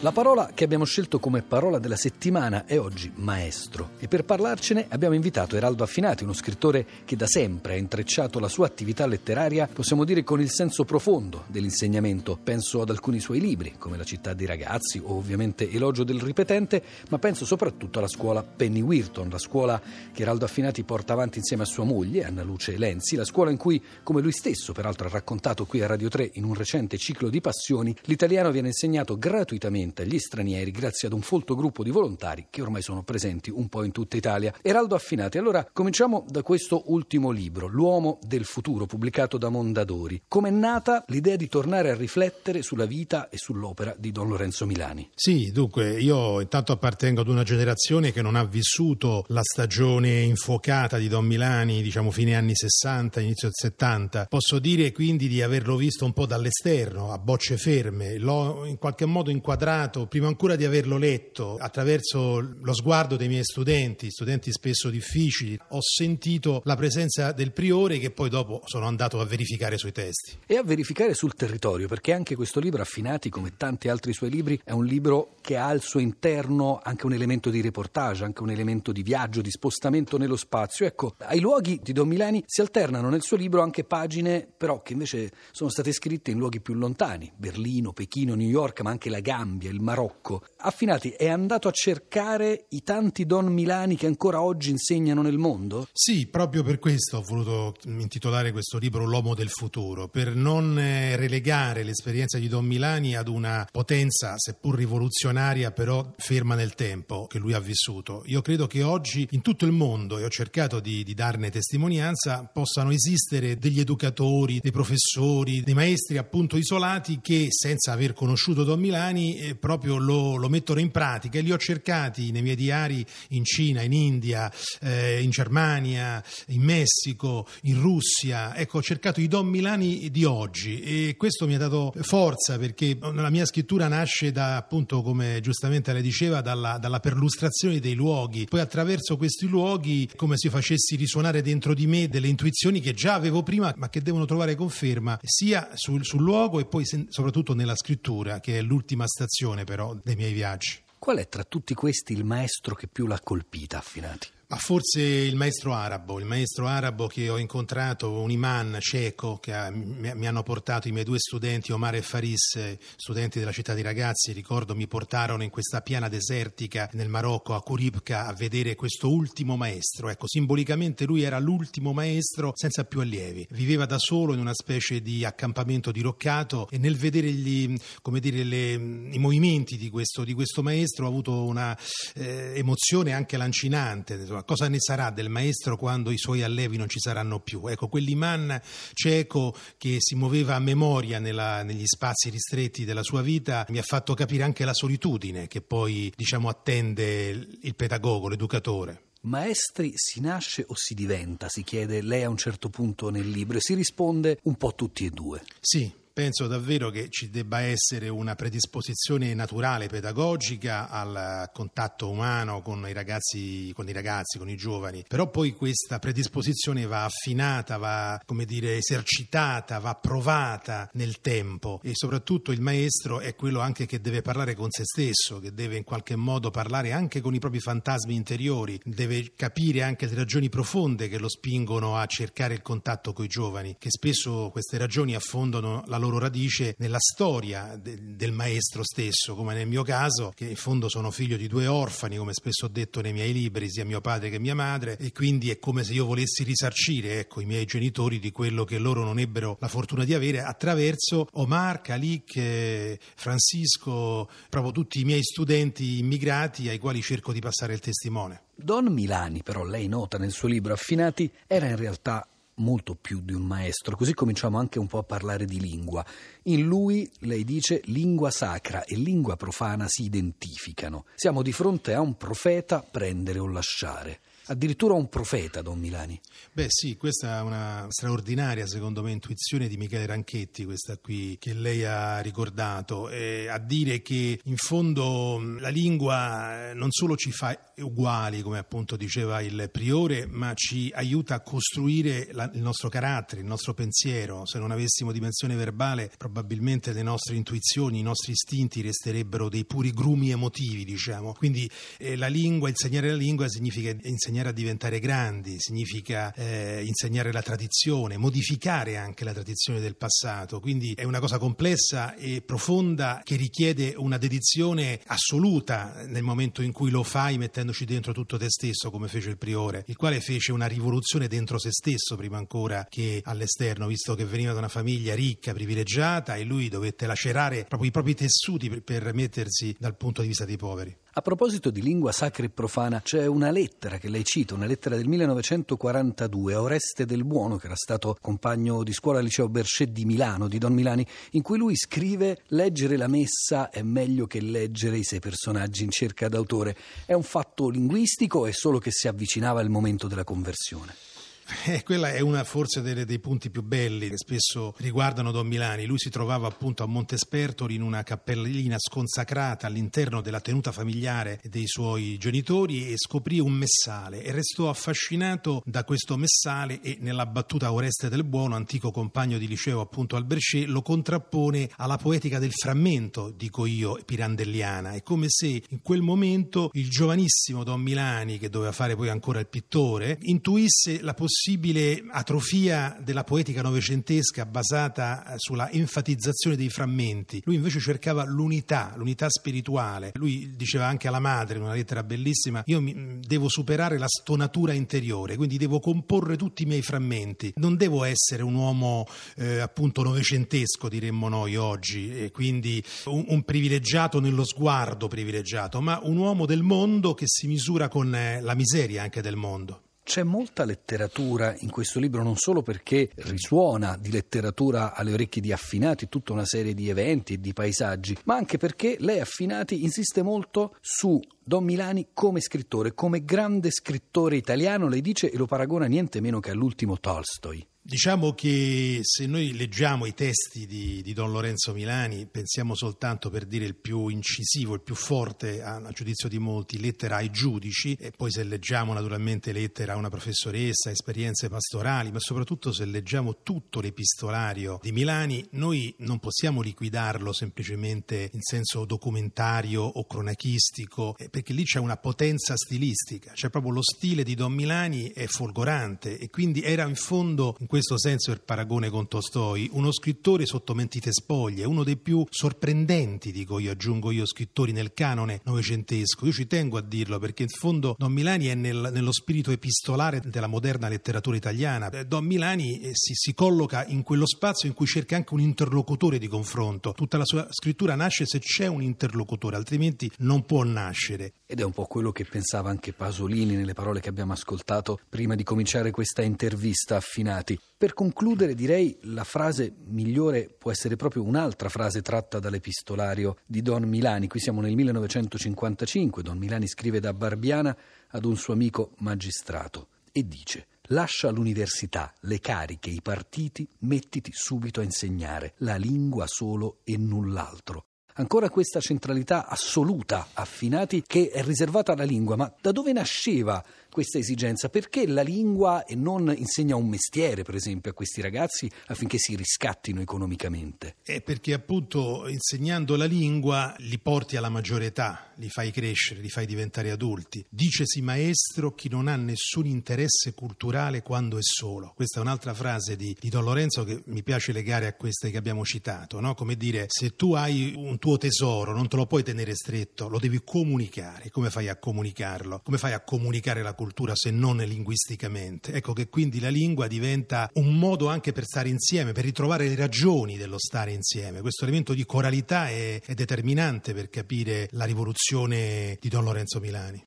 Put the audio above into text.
La parola che abbiamo scelto come parola della settimana è oggi maestro e per parlarcene abbiamo invitato Eraldo Affinati, uno scrittore che da sempre ha intrecciato la sua attività letteraria, possiamo dire con il senso profondo dell'insegnamento. Penso ad alcuni suoi libri, come La città dei ragazzi o ovviamente Elogio del ripetente, ma penso soprattutto alla scuola Penny Wirton, la scuola che Eraldo Affinati porta avanti insieme a sua moglie, Anna Luce Lenzi, la scuola in cui, come lui stesso peraltro ha raccontato qui a Radio 3 in un recente ciclo di passioni, l'italiano viene insegnato gratuitamente agli stranieri grazie ad un folto gruppo di volontari che ormai sono presenti un po' in tutta Italia. Eraldo Affinati, allora cominciamo da questo ultimo libro, L'uomo del futuro, pubblicato da Mondadori. Com'è nata l'idea di tornare a riflettere sulla vita e sull'opera di Don Lorenzo Milani? Sì, dunque, io intanto appartengo ad una generazione che non ha vissuto la stagione infuocata di Don Milani, diciamo fine anni 60, inizio 70. Posso dire quindi di averlo visto un po' dall'esterno, a bocce ferme. L'ho in qualche modo inquadrato imparato, prima ancora di averlo letto, attraverso lo sguardo dei miei studenti, studenti spesso difficili, ho sentito la presenza del priore che poi dopo sono andato a verificare sui testi. E a verificare sul territorio, perché anche questo libro, Affinati, come tanti altri suoi libri, è un libro che ha al suo interno anche un elemento di reportage, anche un elemento di viaggio, di spostamento nello spazio. Ecco, ai luoghi di Don Milani si alternano nel suo libro anche pagine però che invece sono state scritte in luoghi più lontani, Berlino, Pechino, New York, ma anche la Gambia, il Marocco. Affinati è andato a cercare i tanti Don Milani che ancora oggi insegnano nel mondo? Sì, proprio per questo ho voluto intitolare questo libro L'uomo del futuro, per non eh, relegare l'esperienza di Don Milani ad una potenza, seppur rivoluzionaria, però ferma nel tempo che lui ha vissuto. Io credo che oggi in tutto il mondo, e ho cercato di, di darne testimonianza, possano esistere degli educatori, dei professori, dei maestri appunto isolati che senza aver conosciuto Don Milani eh, proprio lo, lo, mettono in pratica e li ho cercati nei miei diari in Cina, in India, eh, in Germania, in Messico, in Russia. Ecco, ho cercato i Don Milani di oggi e questo mi ha dato forza perché la mia scrittura nasce da, appunto, come giustamente lei diceva, dalla, dalla perlustrazione dei luoghi. Poi attraverso questi luoghi, come se io facessi risuonare dentro di me delle intuizioni che già avevo prima, ma che devono trovare conferma sia sul, sul luogo e poi soprattutto nella scrittura, che è l'ultima stazione passione però dei miei viaggi. Qual è tra tutti questi il maestro che più l'ha colpita, Affinati? Ma forse il maestro arabo, il maestro arabo che ho incontrato, un imam cieco che ha, mi, mi, hanno portato i miei due studenti, Omar e Faris, studenti della città dei ragazzi, ricordo mi portarono in questa piana desertica nel Marocco, a Kuribka, a vedere questo ultimo maestro. Ecco, simbolicamente lui era l'ultimo maestro senza più allievi. Viveva da solo in una specie di accampamento diroccato e nel vedere gli, dire, le, i movimenti di questo, di questo, maestro ho avuto una eh, emozione anche lancinante insomma, cosa ne sarà del maestro quando i suoi allievi non ci saranno più? Ecco, quell'imam cieco che si muoveva a memoria nella, negli spazi ristretti della sua vita mi ha fatto capire anche la solitudine che poi, diciamo, attende il pedagogo, l'educatore. Maestri si nasce o si diventa? Si chiede lei a un certo punto nel libro e si risponde un po' tutti e due. Sì, Penso davvero che ci debba essere una predisposizione naturale, pedagogica al contatto umano con i ragazzi, con i, ragazzi, con i giovani, però poi questa predisposizione va affinata, va come dire esercitata, va provata nel tempo. E soprattutto il maestro è quello anche che deve parlare con se stesso, che deve in qualche modo parlare anche con i propri fantasmi interiori, deve capire anche le ragioni profonde che lo spingono a cercare il contatto con i giovani, che spesso queste ragioni affondano la loro loro radice nella storia de- del maestro stesso, come nel mio caso, che in fondo sono figlio di due orfani, come spesso ho detto nei miei libri, sia mio padre che mia madre, e quindi è come se io volessi risarcire ecco, i miei genitori di quello che loro non ebbero la fortuna di avere attraverso Omar, Khalik, Francisco, proprio tutti i miei studenti immigrati ai quali cerco di passare il testimone. Don Milani, però, lei nota nel suo libro Affinati, era in realtà molto più di un maestro, così cominciamo anche un po' a parlare di lingua. In lui, lei dice, lingua sacra e lingua profana si identificano. Siamo di fronte a un profeta prendere o lasciare. Addirittura un profeta, Don Milani. Beh sì, questa è una straordinaria, secondo me, intuizione di Michele Ranchetti, questa qui che lei ha ricordato, eh, a dire che in fondo la lingua non solo ci fa uguali, come appunto diceva il priore, ma ci aiuta a costruire la, il nostro carattere, il nostro pensiero. Se non avessimo dimensione verbale, probabilmente le nostre intuizioni, i nostri istinti resterebbero dei puri grumi emotivi, diciamo. Quindi eh, la lingua, insegnare la lingua significa insegnare a diventare grandi, significa eh, insegnare la tradizione, modificare anche la tradizione del passato. Quindi è una cosa complessa e profonda che richiede una dedizione assoluta nel momento in cui lo fai mettendoci dentro tutto te stesso, come fece il priore, il quale fece una rivoluzione dentro se stesso prima ancora che all'esterno, visto che veniva da una famiglia ricca, privilegiata e lui dovette lacerare proprio i propri tessuti per mettersi dal punto di vista dei poveri. A proposito di lingua sacra e profana, c'è una lettera che lei cita, una lettera del 1942 a Oreste del Buono, che era stato compagno di scuola al liceo Berchet di Milano, di Don Milani, in cui lui scrive leggere la messa è meglio che leggere i sei personaggi in cerca d'autore. È un fatto linguistico o è solo che si avvicinava il momento della conversione? Eh, quella è una forse delle, dei punti più belli che spesso riguardano Don Milani. Lui si trovava appunto a Montespertoli in una cappellina sconsacrata all'interno della tenuta familiare dei suoi genitori e scoprì un messale e restò affascinato da questo messale e nella battuta Oreste del Buono, antico compagno di liceo appunto al Berchet, lo contrappone alla poetica del frammento, dico io, pirandelliana. È come se in quel momento il giovanissimo Don Milani, che doveva fare poi ancora il pittore, intuisse la possibilità possibile atrofia della poetica novecentesca basata sulla enfatizzazione dei frammenti. Lui invece cercava l'unità, l'unità spirituale. Lui diceva anche alla madre in una lettera bellissima: Io mi, devo superare la stonatura interiore, quindi devo comporre tutti i miei frammenti. Non devo essere un uomo eh, appunto novecentesco, diremmo noi oggi, e quindi un, un, privilegiato nello sguardo privilegiato, ma un uomo del mondo che si misura con eh, la miseria anche del mondo. C'è molta letteratura in questo libro, non solo perché risuona di letteratura alle orecchie di Affinati tutta una serie di eventi e di paesaggi, ma anche perché lei Affinati insiste molto su Don Milani come scrittore, come grande scrittore italiano, lei dice e lo paragona niente meno che all'ultimo Tolstoi. Diciamo che se noi leggiamo i testi di, di, Don Lorenzo Milani, pensiamo soltanto per dire il più incisivo, il più forte, a, a, giudizio di molti, lettera ai giudici, e poi se leggiamo naturalmente lettera a una professoressa, esperienze pastorali, ma soprattutto se leggiamo tutto l'epistolario di Milani, noi non possiamo liquidarlo semplicemente in senso documentario o cronachistico, eh, perché lì c'è una potenza stilistica, cioè proprio lo stile di Don Milani è folgorante e quindi era in fondo in questo senso il paragone con Tolstoi, uno scrittore sotto mentite spoglie, uno dei più sorprendenti, dico io, aggiungo io, scrittori nel canone novecentesco. Io ci tengo a dirlo perché in fondo Don Milani è nel, nello spirito epistolare della moderna letteratura italiana. Eh, Don Milani eh, si, si colloca in quello spazio in cui cerca anche un interlocutore di confronto. Tutta la sua scrittura nasce se c'è un interlocutore, altrimenti non può nascere. Ed è un po' quello che pensava anche Pasolini nelle parole che abbiamo ascoltato prima di cominciare questa intervista affinati. Per concludere direi la frase migliore può essere proprio un'altra frase tratta dall'epistolario di Don Milani. Qui siamo nel 1955, Don Milani scrive da Barbiana ad un suo amico magistrato e dice Lascia l'università, le cariche, i partiti, mettiti subito a insegnare la lingua solo e null'altro. Ancora questa centralità assoluta, affinati, che è riservata alla lingua, ma da dove nasceva questa esigenza? Perché la lingua e non insegna un mestiere, per esempio, a questi ragazzi affinché si riscattino economicamente? È perché appunto insegnando la lingua li porti alla maggiore età, li fai crescere, li fai diventare adulti. Dicesi maestro chi non ha nessun interesse culturale quando è solo. Questa è un'altra frase di, di Don Lorenzo che mi piace legare a queste che abbiamo citato, no? come dire se tu hai un tuo tesoro non te lo puoi tenere stretto, lo devi comunicare. Come fai a comunicarlo? Come fai a comunicare la cultura se non linguisticamente. Ecco che quindi la lingua diventa un modo anche per stare insieme, per ritrovare le ragioni dello stare insieme. Questo elemento di coralità è, è determinante per capire la rivoluzione di Don Lorenzo Milani.